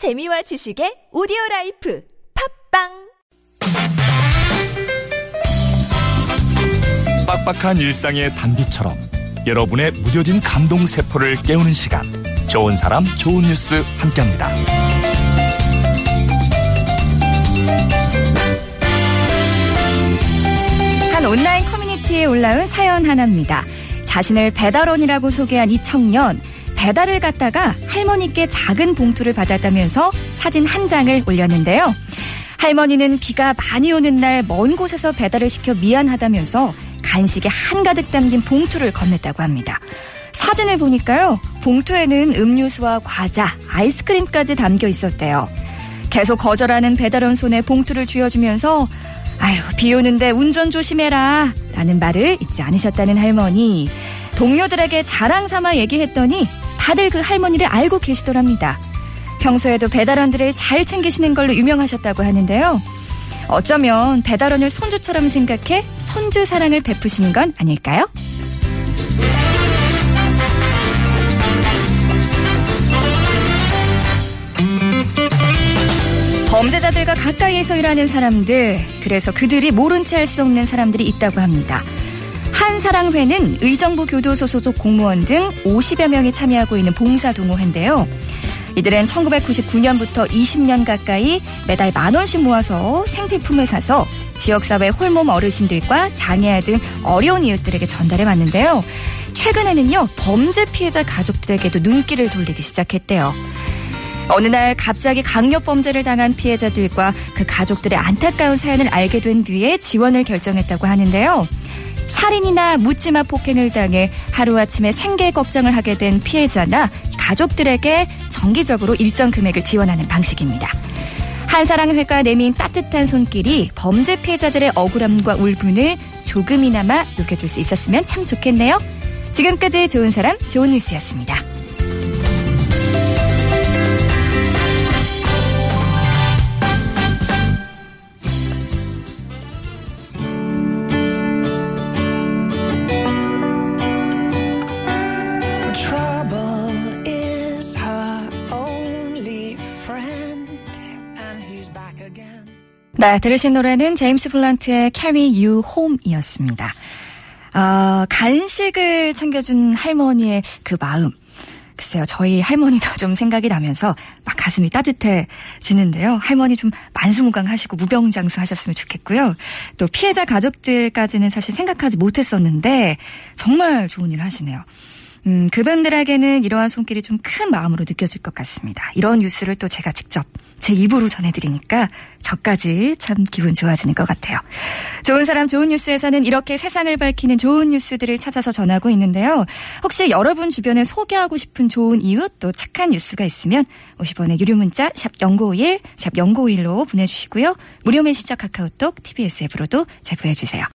재미와 지식의 오디오 life 팟빵 빡빡한 일상의 단비처럼 여러분의 무뎌진 감동 세포를 깨우는 시간 좋은 사람 좋은 뉴스 함께합니다. 한 온라인 커뮤니티에 올라온 사연 하나입니다. 자신을 배달원이라고 소개한 이 청년 배달을 갔다가 할머니께 작은 봉투를 받았다면서 사진 한 장을 올렸는데요. 할머니는 비가 많이 오는 날 먼 곳에서 배달을 시켜 미안하다면서 간식에 한가득 담긴 봉투를 건넸다고 합니다. 사진을 보니까요. 봉투에는 음료수와 과자, 아이스크림까지 담겨 있었대요. 계속 거절하는 배달원 손에 봉투를 쥐어주면서 아유, 비 오는데 운전 조심해라. 라는 말을 잊지 않으셨다는 할머니. 동료들에게 자랑 삼아 얘기했더니 다들 그 할머니를 알고 계시더랍니다. 평소에도 배달원들을 잘 챙기시는 걸로 유명하셨다고 하는데요. 어쩌면 배달원을 손주처럼 생각해 손주 사랑을 베푸시는 건 아닐까요? 범죄자들과 가까이에서 일하는 사람들, 그래서 그들이 모른 채 할 수 없는 사람들이 있다고 합니다. 한사랑회는 의정부 교도소 소속 공무원 등 50여 명이 참여하고 있는 봉사 동호회인데요. 이들은 1999년부터 20년 가까이 매달 만 원씩 모아서 생필품을 사서 지역사회 홀몸 어르신들과 장애아 등 어려운 이웃들에게 전달해 왔는데요. 최근에는요, 범죄 피해자 가족들에게도 눈길을 돌리기 시작했대요. 어느 날 갑자기 강력 범죄를 당한 피해자들과 그 가족들의 안타까운 사연을 알게 된 뒤에 지원을 결정했다고 하는데요. 살인이나 묻지마 폭행을 당해 하루아침에 생계 걱정을 하게 된 피해자나 가족들에게 정기적으로 일정 금액을 지원하는 방식입니다. 한사랑회가 내민 따뜻한 손길이 범죄 피해자들의 억울함과 울분을 조금이나마 녹여줄 수 있었으면 참 좋겠네요. 지금까지 좋은 사람, 좋은 뉴스였습니다. 네, 들으신 노래는 제임스 블란트의 Carry You Home이었습니다. 아, 간식을 챙겨준 할머니의 그 마음. 글쎄요, 저희 할머니도 좀 생각이 나면서 막 가슴이 따뜻해지는데요. 할머니 좀 만수무강하시고 무병장수 하셨으면 좋겠고요. 또 피해자 가족들까지는 사실 생각하지 못했었는데 정말 좋은 일 하시네요. 음, 그분들에게는 이러한 손길이 좀 큰 마음으로 느껴질 것 같습니다. 이런 뉴스를 또 제가 직접 제 입으로 전해드리니까 저까지 참 기분 좋아지는 것 같아요. 좋은 사람 좋은 뉴스에서는 이렇게 세상을 밝히는 좋은 뉴스들을 찾아서 전하고 있는데요. 혹시 여러분 주변에 소개하고 싶은 좋은 이웃 또 착한 뉴스가 있으면 50원의 유료 문자 샵 0951, 샵 0951로 보내주시고요. 무료 메시저 카카오톡, TBS 앱으로도 제보해주세요.